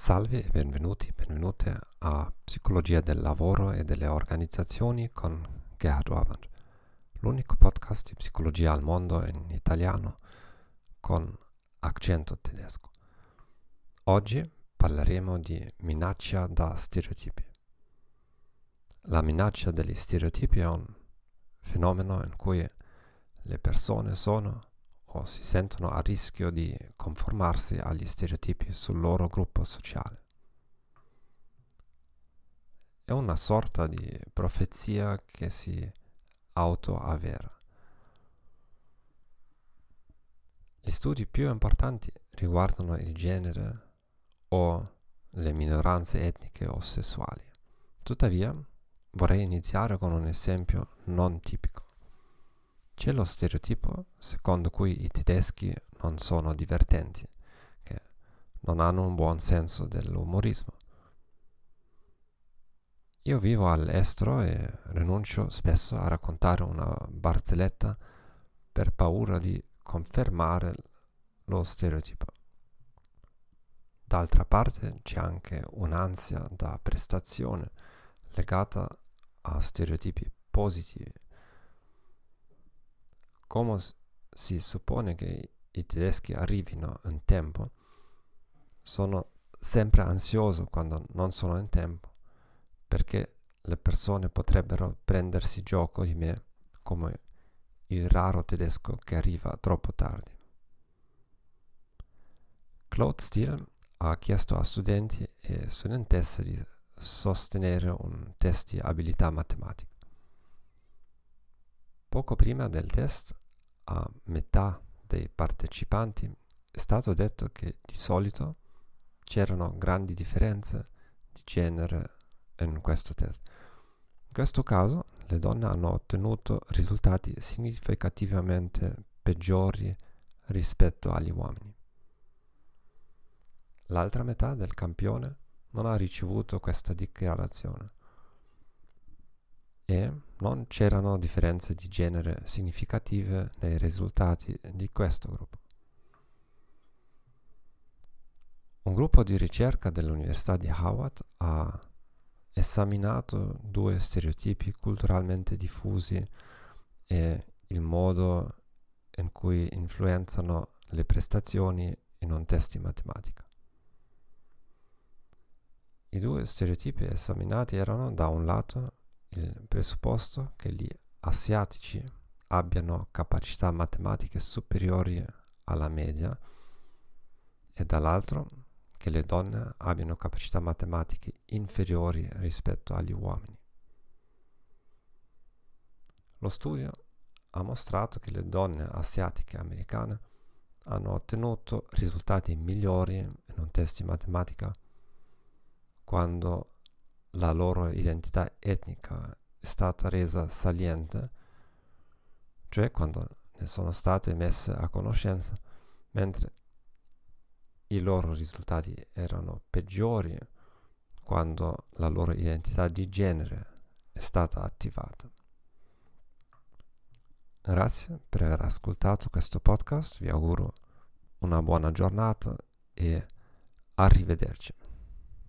Salve e benvenuti, benvenute a Psicologia del lavoro e delle organizzazioni con Gerhard Orband, l'unico podcast di psicologia al mondo in italiano con accento tedesco. Oggi parleremo di minaccia da stereotipi. La minaccia degli stereotipi è un fenomeno in cui le persone sono o si sentono a rischio di conformarsi agli stereotipi sul loro gruppo sociale. È una sorta di profezia che si autoavvera. Gli studi più importanti riguardano il genere o le minoranze etniche o sessuali. Tuttavia, vorrei iniziare con un esempio non tipico. C'è lo stereotipo secondo cui i tedeschi non sono divertenti, che non hanno un buon senso dell'umorismo. Io vivo all'estero e rinuncio spesso a raccontare una barzelletta per paura di confermare lo stereotipo. D'altra parte c'è anche un'ansia da prestazione legata a stereotipi positivi come si suppone che i tedeschi arrivino in tempo, sono sempre ansioso quando non sono in tempo, perché le persone potrebbero prendersi gioco di me come il raro tedesco che arriva troppo tardi. Claude Steele ha chiesto a studenti e studentesse di sostenere un test di abilità matematica. Poco prima del test a metà dei partecipanti è stato detto che di solito c'erano grandi differenze di genere in questo test. In questo caso le donne hanno ottenuto risultati significativamente peggiori rispetto agli uomini. L'altra metà del campione non ha ricevuto questa dichiarazione e non c'erano differenze di genere significative nei risultati di questo gruppo. Un gruppo di ricerca dell'Università di Howard ha esaminato due stereotipi culturalmente diffusi e il modo in cui influenzano le prestazioni in un test di matematica. I due stereotipi esaminati erano da un lato il presupposto che gli asiatici abbiano capacità matematiche superiori alla media e dall'altro che le donne abbiano capacità matematiche inferiori rispetto agli uomini. Lo studio ha mostrato che le donne asiatiche americane hanno ottenuto risultati migliori in un test di matematica quando la loro identità etnica è stata resa saliente, cioè quando ne sono state messe a conoscenza, mentre i loro risultati erano peggiori quando la loro identità di genere è stata attivata. Grazie per aver ascoltato questo podcast, vi auguro una buona giornata e arrivederci.